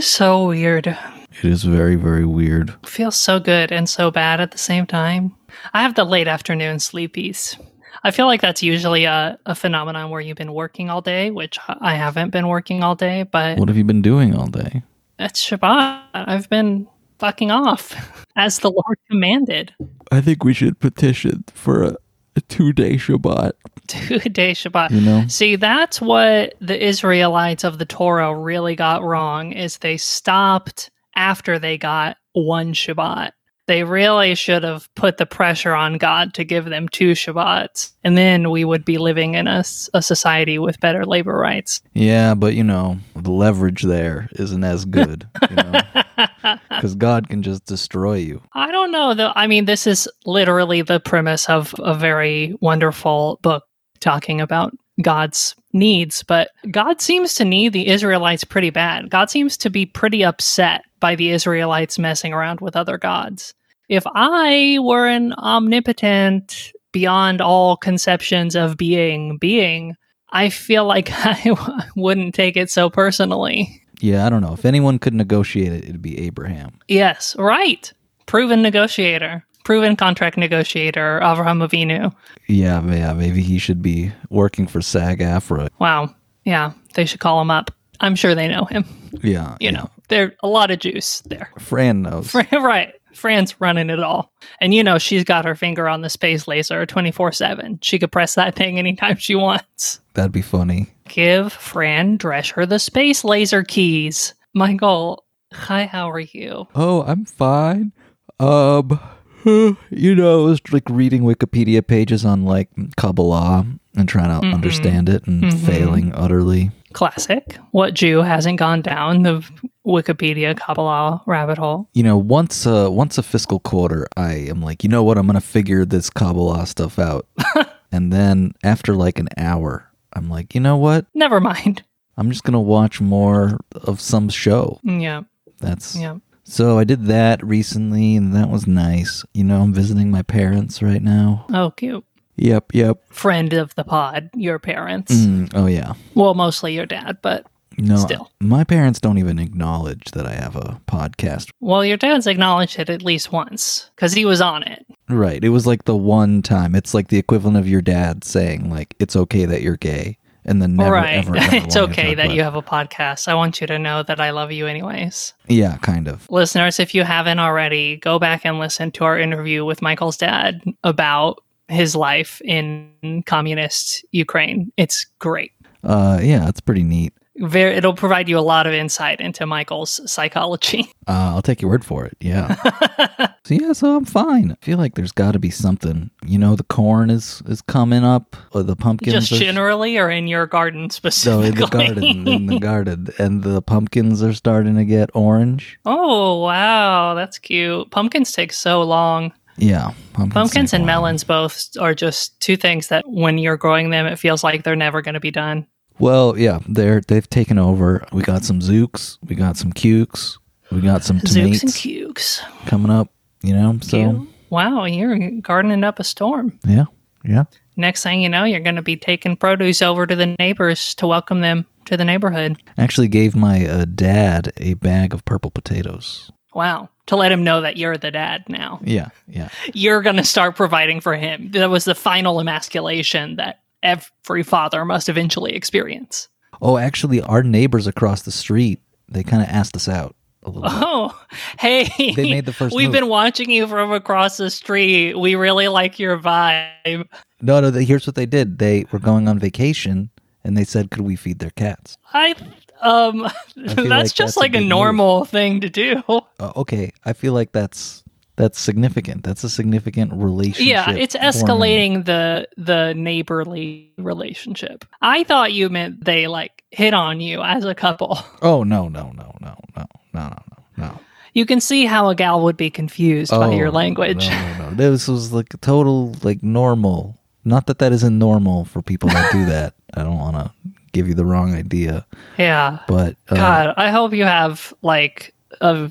Yawning is so weird. It is very, very weird. Feels so good and so bad at the same time. I have the late afternoon sleepies. I feel like that's usually a, a phenomenon where you've been working all day, which I haven't been working all day, but What have you been doing all day? it's Shabbat. I've been fucking off as the Lord commanded. I think we should petition for a, a two day Shabbat. Two day Shabbat. You know? See, that's what the Israelites of the Torah really got wrong is they stopped after they got one Shabbat. They really should have put the pressure on God to give them two Shabbats, and then we would be living in a society with better labor rights. Yeah, but you know, the leverage there isn't as good. You know? Because God can just destroy you. I don't know though. I mean, this is literally the premise of a very wonderful book talking about God's needs, but God seems to need the Israelites pretty bad. God seems to be pretty upset by the Israelites messing around with other gods. If I were an omnipotent, beyond all conceptions of being being, I feel like I wouldn't take it so personally. Yeah, I don't know. If anyone could negotiate it, it'd be Abraham. Yes, right. Proven negotiator, proven contract negotiator, Avraham Avinu. Yeah, yeah, maybe he should be working for SAG AFTRA. Wow. Yeah, they should call him up. I'm sure they know him. Yeah. You yeah. know, there's a lot of juice there. Fran knows. right. Fran's running it all. And you know, she's got her finger on the space laser 24 7. She could press that thing anytime she wants. That'd be funny. Give Fran Drescher the space laser keys. Michael, hi, how are you? Oh, I'm fine. Um, you know, it was like reading Wikipedia pages on like Kabbalah and trying to understand it and failing utterly. Classic. What Jew hasn't gone down the Wikipedia Kabbalah rabbit hole? You know, once uh once a fiscal quarter, I am like, you know what, I'm gonna figure this Kabbalah stuff out. and then after like an hour, I'm like, you know what? Never mind. I'm just gonna watch more of some show. Yeah, That's yeah. So I did that recently and that was nice. You know, I'm visiting my parents right now. Oh, cute. Yep, yep. Friend of the pod, your parents. Mm, oh yeah. Well, mostly your dad, but No, Still. my parents don't even acknowledge that I have a podcast. well, your dad's acknowledged it at least once because he was on it. Right. It was like the one time. It's like the equivalent of your dad saying like it's okay that you're gay, and then never right. ever. ever it's okay that you have a podcast. I want you to know that I love you anyways. Yeah, kind of. Listeners, if you haven't already, go back and listen to our interview with Michael's dad about his life in communist Ukraine. It's great. Uh, yeah, it's pretty neat. Very, it'll provide you a lot of insight into Michael's psychology. Uh, I'll take your word for it. Yeah. so yeah, so I'm fine. I feel like there's got to be something. You know, the corn is is coming up, or the pumpkins. Just are, generally or in your garden specifically? in the garden, in the garden, and the pumpkins are starting to get orange. oh, wow. That's cute. Pumpkins take so long. Yeah, pumpkins, Pumpkins and melons both are just two things that when you're growing them, it feels like they're never going to be done. Well, yeah, they're they've taken over. We got some zooks, we got some cukes, we got some Zooks and cukes. coming up. You know, so Cute. Wow, you're gardening up a storm. yeah, yeah. Next thing you know, you're going to be taking produce over to the neighbors to welcome them to the neighborhood. Actually, gave my uh, dad a bag of purple potatoes. Wow. To let him know that you're the dad now. Yeah, yeah. You're going to start providing for him. That was the final emasculation that every father must eventually experience. Oh, actually, our neighbors across the street they kind of asked us out a little. bit. Oh, hey. They made the first We've move. been watching you from across the street. We really like your vibe. No, no. Here's what they did. They were going on vacation, and they said, "Could we feed their cats?" I um that's like just that's like a, move. normal thing to do. Uh, okay, I feel like that's that's significant. That's a significant relationship. Yeah, it's escalating the the neighborly relationship. I thought you meant they like hit on you as a couple. Oh no, no, no, no, no, no, no, no, no. You can see how a gal would be confused by your language. Oh, No, no, no. This was like a total like normal. Not that that isn't normal for people that do that. I don't want to give you the wrong idea, Yeah. but uh, God, I hope you have like a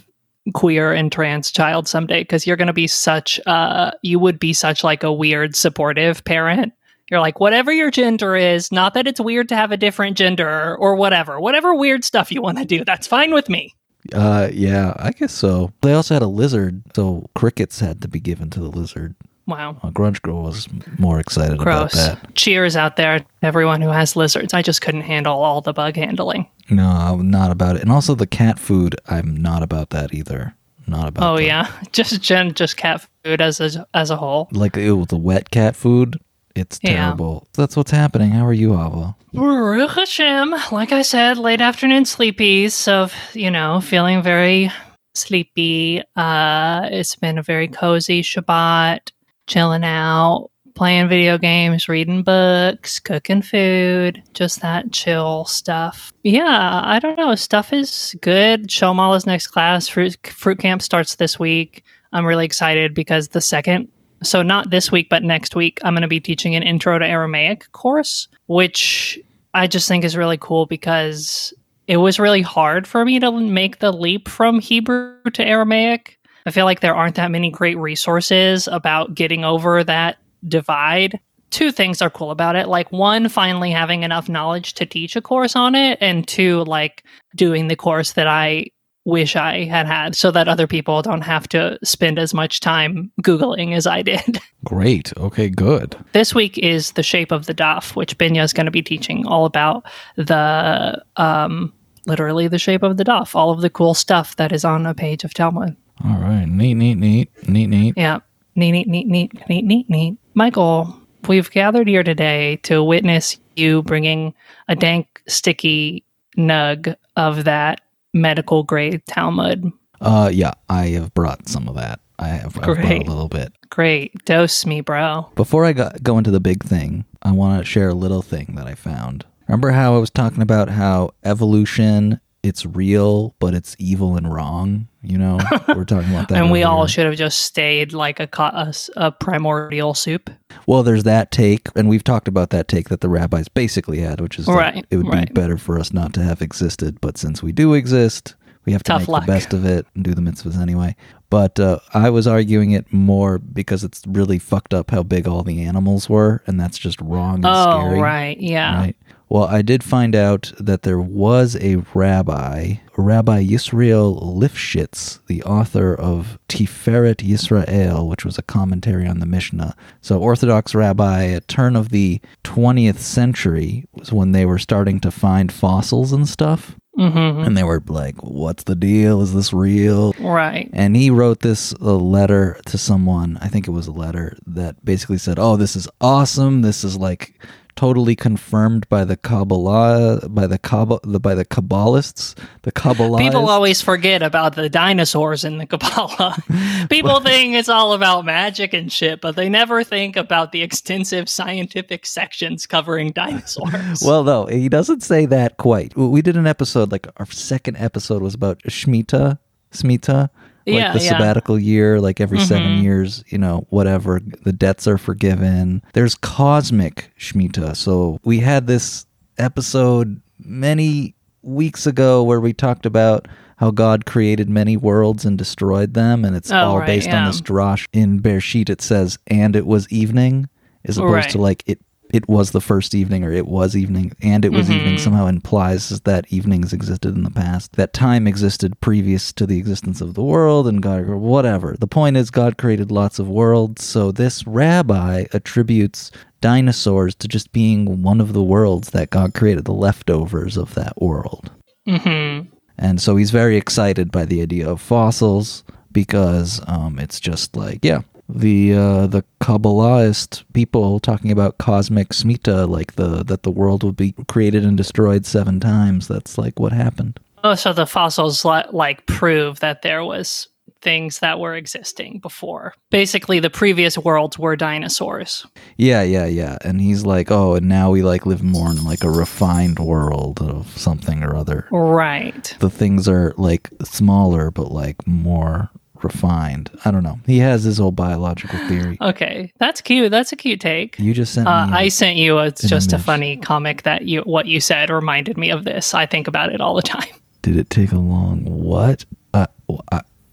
queer and trans child someday because you're going to be such uh you would be such like a weird supportive parent You're like, whatever your gender is, not that it's weird to have a different gender or whatever, whatever weird stuff you want to do, that's fine with me. Uh, yeah, I guess so. They also had a lizard, so crickets had to be given to the lizard. Wow. Uh, Grunge Girl was more excited Gross. about that. Cheers out there, everyone who has lizards. I just couldn't handle all the bug handling. No, I'm not about it. And also the cat food, I'm not about that either. Not about. Oh the- yeah, just gen, just cat food as a as a whole. like ew, the wet cat food. It's Yeah. terrible. That's what's happening. How are you, Ava? Baruch Hashem, like I said, late afternoon sleepies. So you know, feeling very sleepy. Uh, it's been a very cozy Shabbat, chilling out, playing video games, reading books, cooking food, just that chill stuff. Yeah, I don't know. Stuff is good. Shomala's next class, fruit, fruit camp starts this week. I'm really excited because the second so not this week but next week i'm going to be teaching an intro to aramaic course which i just think is really cool because it was really hard for me to make the leap from hebrew to aramaic i feel like there aren't that many great resources about getting over that divide two things are cool about it like one finally having enough knowledge to teach a course on it and two like doing the course that i wish I had had so that other people don't have to spend as much time Googling as I did. Great. Okay, good. this week is The Shape of the Daf, which Binya is going to be teaching all about the, um, literally the shape of the Daf, all of the cool stuff that is on a page of Talmud. All right. Neat, neat, neat, neat, neat. Yeah. Neat, neat, neat, neat, neat, neat, neat. Michael, we've gathered here today to witness you bringing a dank, sticky nug of that medical grade Talmud. Uh, yeah, I have brought some of that. I have I've brought a little bit. Great. Dose me, bro. Before I go, go into the big thing, I want to share a little thing that I found. Remember how I was talking about how evolution it's real, but it's evil and wrong. You know, we're talking about that. and we all should have just stayed like a, a, a primordial soup. Well, there's that take, and we've talked about that take that the rabbis basically had, which is Right, it would right. be better for us not to have existed, but since we do exist, we have to Tough make luck. the best of it and do the mitzvahs anyway. But uh, I was arguing it more because it's really fucked up how big all the animals were, and that's just wrong and Oh, scary. right. Yeah. Right. Well, I did find out that there was a rabbi, Rabbi Yisrael Lifshitz, the author of Tiferet Yisrael, which was a commentary on the Mishnah. So, Orthodox rabbi at turn of the 20th century was when they were starting to find fossils and stuff. hmm And they were like, what's the deal? Is this real? Right. And he wrote this a letter to someone. I think it was a letter that basically said, "Oh, this is awesome. This is like totally confirmed by the Kabbalah, by the Kabbalah, the, by the Kabbalists, the Kabbalah." People always forget about the dinosaurs in the Kabbalah. People think it's all about magic and shit, but they never think about the extensive scientific sections covering dinosaurs. Well, no, he doesn't say that quite. We did an episode, like our second episode was about Shemitah, Smita, like Yeah, the yeah. sabbatical year, like every seven Mhm. years, you know, whatever, the debts are forgiven. There's cosmic Shemitah. So we had this episode many weeks ago where we talked about how God created many worlds and destroyed them, and it's Oh, all right, based on this drash in Bereshit. It says, "And it was evening," as opposed Right. to like it. It was the first evening, or it was evening, and it was evening. Mhm. Somehow implies that evenings existed in the past, that time existed previous to the existence of the world, and God, or whatever. The point is, God created lots of worlds. So this rabbi attributes dinosaurs to just being one of the worlds that God created, the leftovers of that world. hmm And so he's very excited by the idea of fossils because um, it's just like, yeah, the uh, the Kabbalahist people talking about cosmic smita, like the that the world would be created and destroyed seven times. That's like what happened. Oh, so the fossils li- like prove that there was things that were existing before. Basically, the previous worlds were dinosaurs. Yeah, yeah, yeah. And he's like, oh, and now we like live more in like a refined world of something or other. Right. The things are like smaller, but like more refined. I don't know. He has his whole biological theory. Okay, that's cute. That's a cute take. You just sent Uh, me. I sent you. A, it's just a funny comic that you what you said reminded me of this. I think about it all the time Did it take a long what? Uh,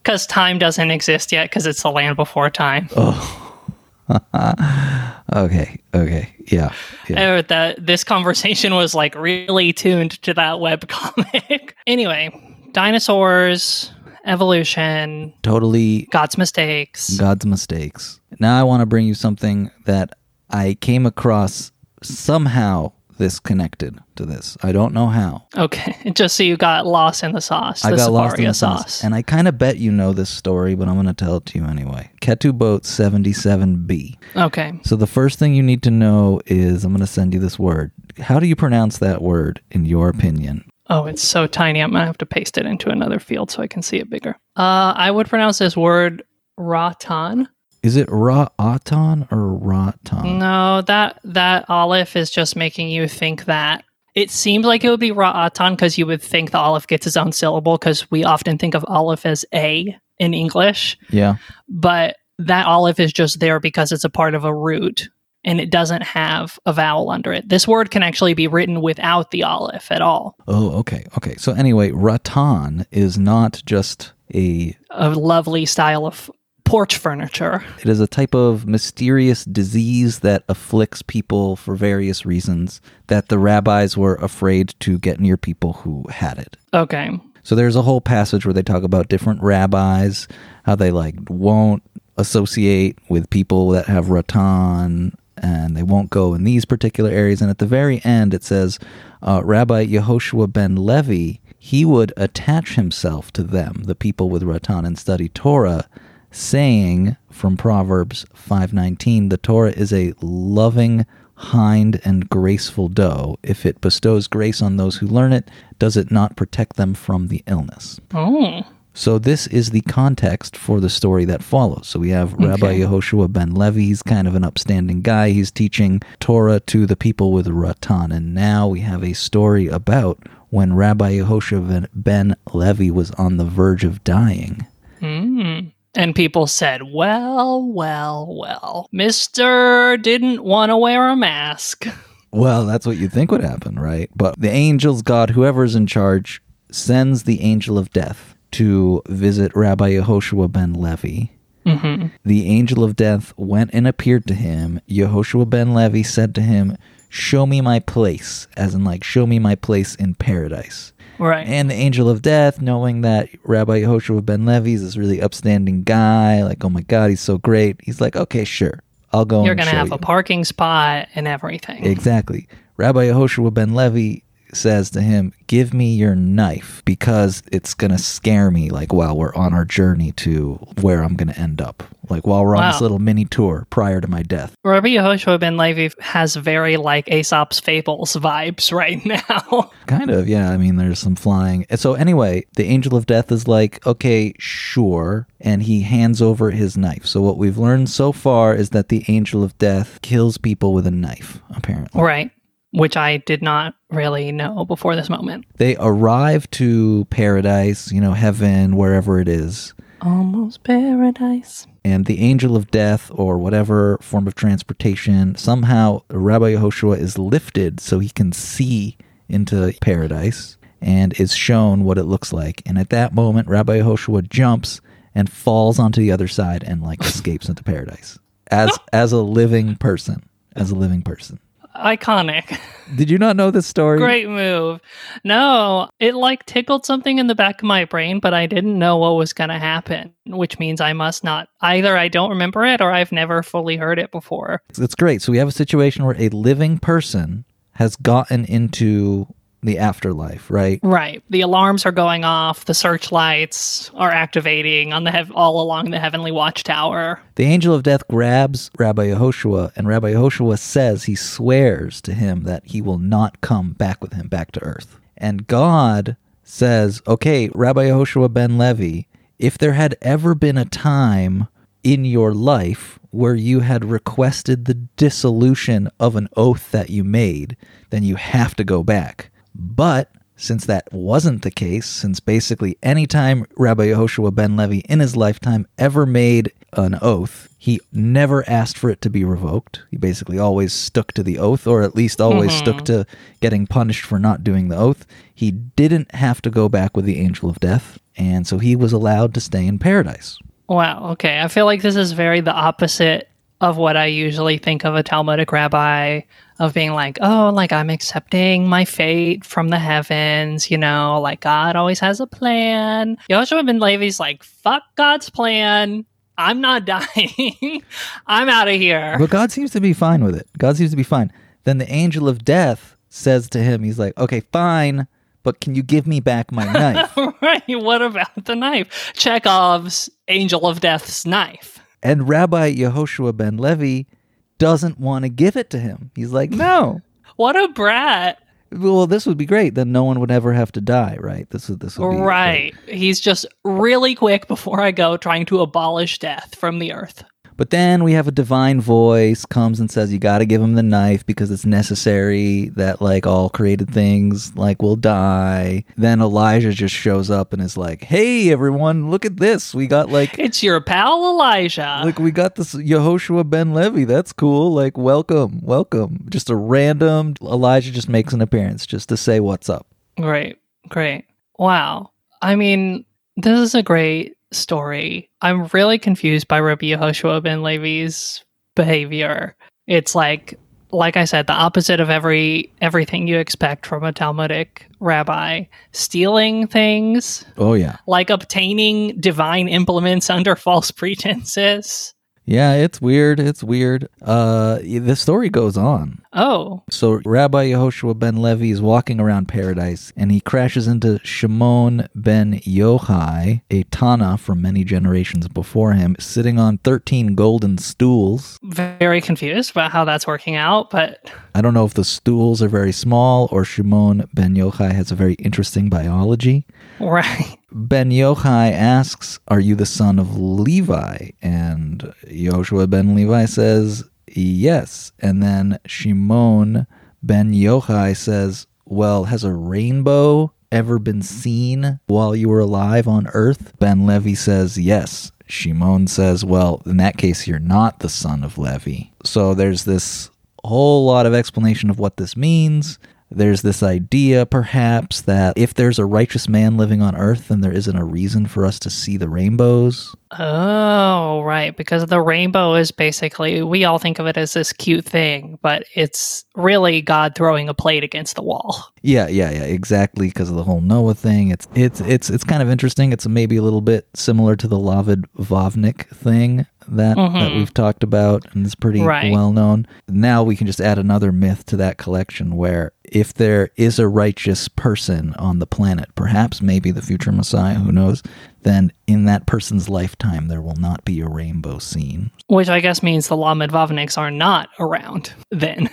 because time doesn't exist yet because it's the land before time. oh, okay, okay, yeah, yeah. Uh, that this conversation was like really tuned to that web comic. anyway, dinosaurs, evolution, Totally God's mistakes. God's mistakes. Now I want to bring you something that I came across somehow this connected to this. I don't know how. Okay, just so you got lost in the sauce. The I got lost in the sauce. sauce. And I kind of bet you know this story, but I'm going to tell it to you anyway. Ketubot 77B. okay, So the first thing you need to know is I'm going to send you this word. How do you pronounce that word in your opinion? Oh, it's so tiny. I'm gonna have to paste it into another field so I can see it bigger. Uh, I would pronounce this word ratan. Is it Ra'atan or Ratan? No, that that olive is just making you think that. It seems like it would be ra'atan because you would think the olive gets its own syllable because we often think of olive as a in English, Yeah. but that olive is just there because it's a part of a root and it doesn't have a vowel under it. This word can actually be written without the olive at all. Oh, okay. Okay. So anyway, Ratan is not just a A lovely style of porch furniture. It is a type of mysterious disease that afflicts people for various reasons that the rabbis were afraid to get near people who had it. Okay. So there's a whole passage where they talk about different rabbis, how they like won't associate with people that have ratan and they won't go in these particular areas. And at the very end, it says uh, Rabbi Yehoshua ben Levi, he would attach himself to them, the people with ratan, and study Torah, saying from Proverbs 5:19, the Torah is a loving hind and graceful doe. If it bestows grace on those who learn it, does it not protect them from the illness? Oh. So this is the context for the story that follows. So we have Rabbi Yehoshua ben Levi. He's kind of an upstanding guy. He's teaching Torah to the people with Ratan. And now we have a story about when Rabbi Yehoshua ben, ben Levi was on the verge of dying. Mm. And people said, well, well, well, Mr. didn't want to wear a mask. Well, that's what you think would happen, right? But the angels, God, whoever's in charge, sends the angel of death to visit Rabbi Yehoshua ben Levi. hmm The angel of death went and appeared to him. Yehoshua ben Levi said to him, Show me my place, as in, like, show me my place in paradise. Right. And the angel of death, knowing that Rabbi Yehoshua ben Levi is this really upstanding guy, like, oh my God, he's so great, he's like, okay, sure, I'll go You're going to have you. a parking spot and everything. Exactly. Rabbi Yehoshua ben Levi says to him, Give me your knife because it's going to scare me, like while we're on our journey to where I'm going to end up. Like while we're on this little mini tour prior to my death. Rabbi Yehoshua ben Levi has very like Aesop's Fables vibes right now. Kind of, yeah. I mean, there's some flying. So, anyway, the angel of death is like, Okay, sure. And he hands over his knife. So, what we've learned so far is that the angel of death kills people with a knife, apparently. right. Which I did not really know before this moment. They arrive to paradise, you know, heaven, wherever it is. Almost paradise. and the angel of death or whatever form of transportation somehow rabbi yehoshua is lifted so he can see into paradise and is shown what it looks like and at that moment rabbi yehoshua jumps and falls onto the other side and like escapes into paradise as as a living person as a living person Iconic. did you not know this story Great move. No, it like tickled something in the back of my brain, but I didn't know what was going to happen, which means I must not. Either I don't remember it or I've never fully heard it before. it's great so we have a situation where a living person has gotten into the afterlife right Right. The alarms are going off, the searchlights are activating on the hev- all along the heavenly watchtower. The angel of death grabs Rabbi Yehoshua, and Rabbi Yehoshua says he swears to him that he will not come back with him back to earth. And God says, Okay, Rabbi Yehoshua ben Levi, if there had ever been a time in your life where you had requested the dissolution of an oath that you made, then you have to go back. But since that wasn't the case, since basically any time Rabbi Yehoshua ben Levi in his lifetime ever made an oath, he never asked for it to be revoked. He basically always stuck to the oath, or at least always mm-hmm. stuck to getting punished for not doing the oath. He didn't have to go back with the angel of death, and so he was allowed to stay in paradise. Wow. Okay. I feel like this is very the opposite of what I usually think of a Talmudic rabbi of being like, oh, like I'm accepting my fate from the heavens, you know, like God always has a plan. Yoshua ben Levi's like, fuck God's plan. I'm not dying. I'm out of here. But God seems to be fine with it. God seems to be fine. Then the angel of death says to him, he's like, okay, fine, but can you give me back my knife? right. What about the knife? Chekhov's angel of death's knife. And Rabbi Yehoshua ben Levi doesn't want to give it to him. He's like, no. What a brat. Well, this would be great. Then no one would ever have to die, right? This would this would be Right. He's just really quick before I go trying to abolish death from the earth. But then we have a divine voice comes and says you got to give him the knife because it's necessary that like all created things like will die. Then Elijah just shows up and is like, "Hey everyone, look at this. We got like It's your pal Elijah. like we got this Yehoshua ben Levi. That's cool. Like welcome, welcome. Just a random Elijah just makes an appearance just to say what's up. Great. Great. Wow. I mean, this is a great story. I'm really confused by Rabbi Yehoshua ben Levi's behavior. It's like like I said, the opposite of every everything you expect from a Talmudic rabbi. Stealing things, Oh yeah. like obtaining divine implements under false pretenses. Yeah, it's weird. It's weird. Uh the story goes on. Oh, So Rabbi Yehoshua ben Levi is walking around paradise and he crashes into Shimon ben Yochai, a Tana from many generations before him, sitting on 13 golden stools. very confused about how that's working out, but I don't know if the stools are very small or Shimon ben Yochai has a very interesting biology. Right. Ben Yochai asks, Are you the son of Levi? And Yoshua ben Levi says, Yes. And then Shimon ben Yochai says, Well, has a rainbow ever been seen while you were alive on earth? Ben Levi says, Yes. Shimon says, Well, in that case, you're not the son of Levi. So there's this whole lot of explanation of what this means. There's this idea, perhaps, that if there's a righteous man living on earth, then there isn't a reason for us to see the rainbows. Oh, right. Because the rainbow is basically, we all think of it as this cute thing, but it's really God throwing a plate against the wall. Yeah, yeah, yeah, exactly. Because of the whole Noah thing, it's it's it's it's kind of interesting. It's maybe a little bit similar to the Lamed Vavnik thing that that mm-hmm. we've talked about, and it's pretty Right. well known. Now we can just add another myth to that collection, where if there is a righteous person on the planet, perhaps maybe the future Messiah, who knows, then in that person's lifetime there will not be a rainbow seen. Which I guess means the Lamed Vavniks are not around then.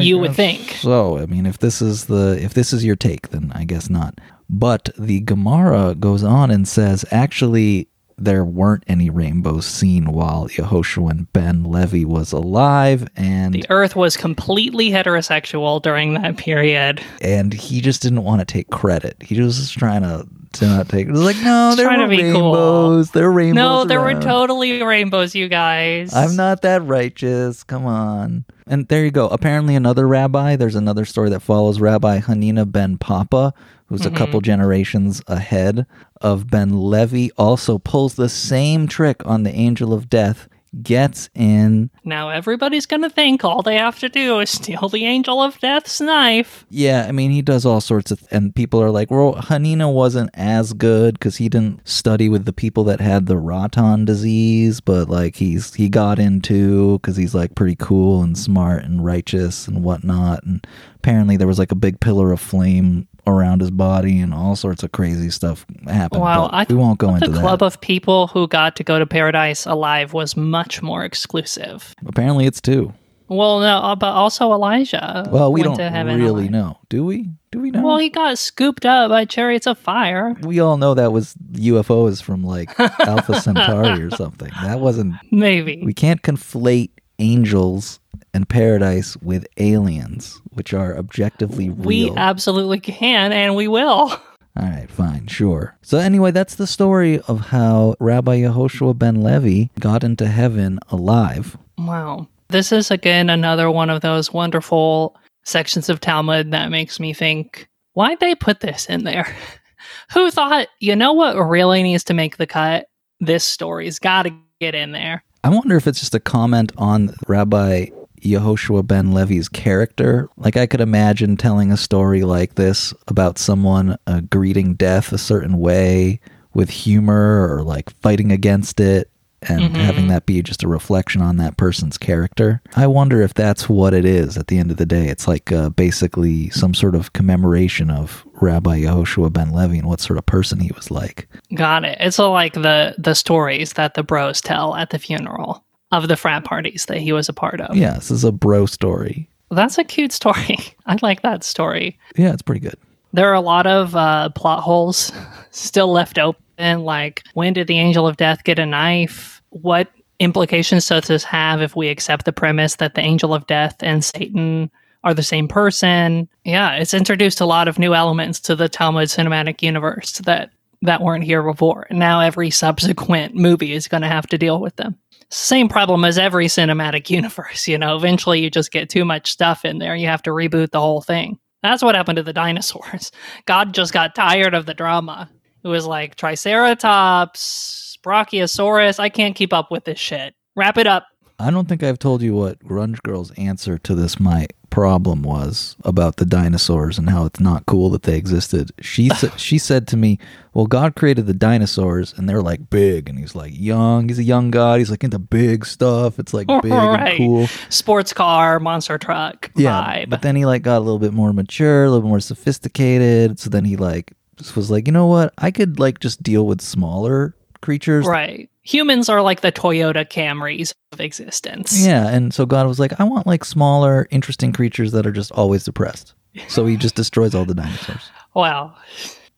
You would think. So, I mean, if this is the if this is your take, then I guess not. But the Gemara goes on and says, actually, there weren't any rainbows seen while Yehoshua and Ben Levi was alive, and The earth was completely heterosexual during that period. and he just didn't want to take credit. He was just trying to to not take. It was like, no, there were be cool. rainbows. There were rainbows. No, there were totally rainbows, you guys. I'm not that righteous. Come on. And there you go. Apparently, another rabbi, there's another story that follows Rabbi Hanina ben Papa, who's a couple mm-hmm. generations ahead of Ben Levi, also pulls the same trick on the angel of death, gets in. Now everybody's gonna think all they have to do is steal the angel of death's knife. Yeah, I mean, he does all sorts of, and people are like, well, Hanina wasn't as good because he didn't study with the people that had the Raton disease, but like he's he got into because he's like pretty cool and smart and righteous and whatnot. And apparently, there was like a big pillar of flame around his body and all sorts of crazy stuff happened. Wow, I we won't go into the that. club of people who got to go to paradise alive was much more exclusive. Apparently, it's two. Well, no, uh, but also Elijah. Well, we went don't to heaven really alive. know, do we? Do we know? Well, he got scooped up by chariots of fire. we all know that was UFOs from like Alpha Centauri or something. That wasn't Maybe. We can't conflate angels and paradise with aliens, which are objectively real. We absolutely can, and we will. All right, fine, sure. So anyway, that's the story of how Rabbi Yehoshua ben Levi got into heaven alive. Wow. This is again another one of those wonderful sections of Talmud that makes me think, why'd they put this in there? Who thought, you know what really needs to make the cut? This story's got to get in there. I wonder if it's just a comment on Rabbi Yehoshua ben Levi's character. Like I could imagine telling a story like this about someone uh, greeting death a certain way with humor or like fighting against it and Mm-hmm. having that be just a reflection on that person's character. I wonder if that's what it is at the end of the day. It's like uh, basically some sort of commemoration of Rabbi Yehoshua ben Levi and what sort of person he was like. Got it. It's all like the the stories that the bros tell at the funeral of the frat parties that he was a part of. Yeah, this is a bro story. That's a cute story. I like that story. Yeah, it's pretty good. There are a lot of uh, plot holes still left open. Like, when did the angel of death get a knife? What implications does this have if we accept the premise that the angel of death and Satan are the same person? Yeah, it's introduced a lot of new elements to the Talmud cinematic universe that that weren't here before. Now every subsequent movie is going to have to deal with them. Same problem as every cinematic universe, you know. Eventually, you just get too much stuff in there. You have to reboot the whole thing. That's what happened to the dinosaurs. God just got tired of the drama. It was like Triceratops, Brachiosaurus. I can't keep up with this shit. Wrap it up. I don't think I've told you what Grunge Girl's answer to this my problem was about the dinosaurs and how it's not cool that they existed. She said she said to me, "Well, God created the dinosaurs and they're like big and he's like young. He's a young god. He's like into big stuff. It's like big Right. and cool." Sports car, monster truck Yeah, vibe. but then he like got a little bit more mature, a little more sophisticated. So then he like was like, "You know what? I could like just deal with smaller creatures right. Humans are like the Toyota Camrys of existence. Yeah, and so God was like, I want like smaller, interesting creatures that are just always depressed. So he just destroys all the dinosaurs. Wow.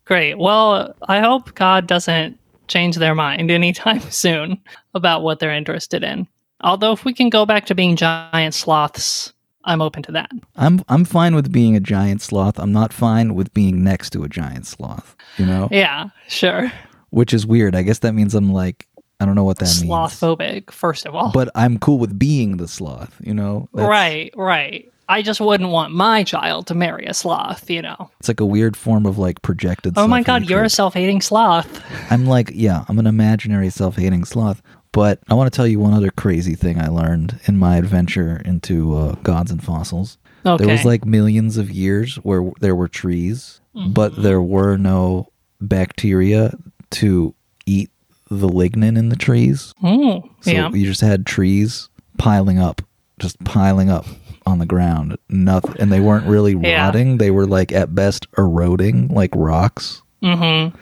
Great. Well, I hope God doesn't change their mind anytime soon about what they're interested in. Although, if we can go back to being giant sloths, I'm open to that. I'm I'm fine with being a giant sloth. I'm not fine with being next to a giant sloth. You know, Yeah, sure. which is weird. I guess that means I'm like I don't know what that means. Sloth phobic, first of all. But I'm cool with being the sloth. You know, That's- right, right. I just wouldn't want my child to marry a sloth, you know. It's like a weird form of like projected. Oh my god, you're a self hating sloth. I'm like, yeah, I'm an imaginary self-hating sloth. But I want to tell you one other crazy thing I learned in my adventure into uh, gods and fossils. Okay. There was like millions of years where there were trees, but there were no bacteria to eat the lignin in the trees. Mm, So yeah. you just had trees piling up, just piling up on the ground. Nothing, and they weren't really Yeah. rotting. They were like at best eroding, like rocks. Mm-hmm.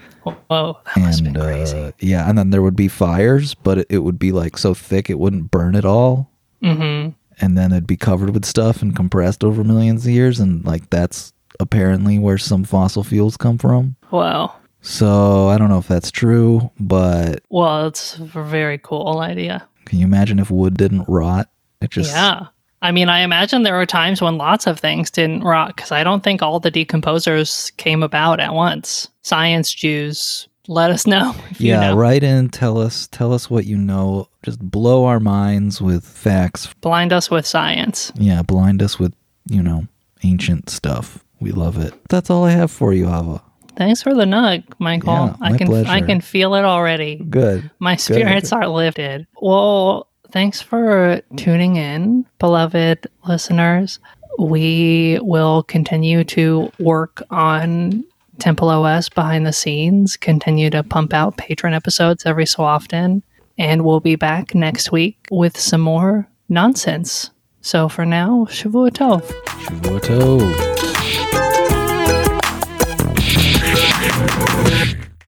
Whoa, that must have and crazy. uh, yeah, and then there would be fires, but it, it would be like so thick it wouldn't burn at all. mm-hmm. And then it'd be covered with stuff and compressed over millions of years, and like that's apparently where some fossil fuels come from. Wow. So I don't know if that's true, but Well, it's a very cool idea. can you imagine if wood didn't rot? It just yeah. I mean, I imagine there were times when lots of things didn't rot because I don't think all the decomposers came about at once. Science Jews, let us know if you yeah, know. write in, tell us, tell us what you know. Just blow our minds with facts. Blind us with science. Yeah, blind us with you know ancient stuff. We love it. That's all I have for you, Ava. Thanks for the nug, Michael. Yeah, I can I can feel it already. Good. My spirits are lifted. Well, thanks for tuning in, beloved listeners. We will continue to work on Temple OS behind the scenes, continue to pump out patron episodes every so often, and we'll be back next week with some more nonsense. So for now, Shavua Tov. Shavuot Tov. Yeah.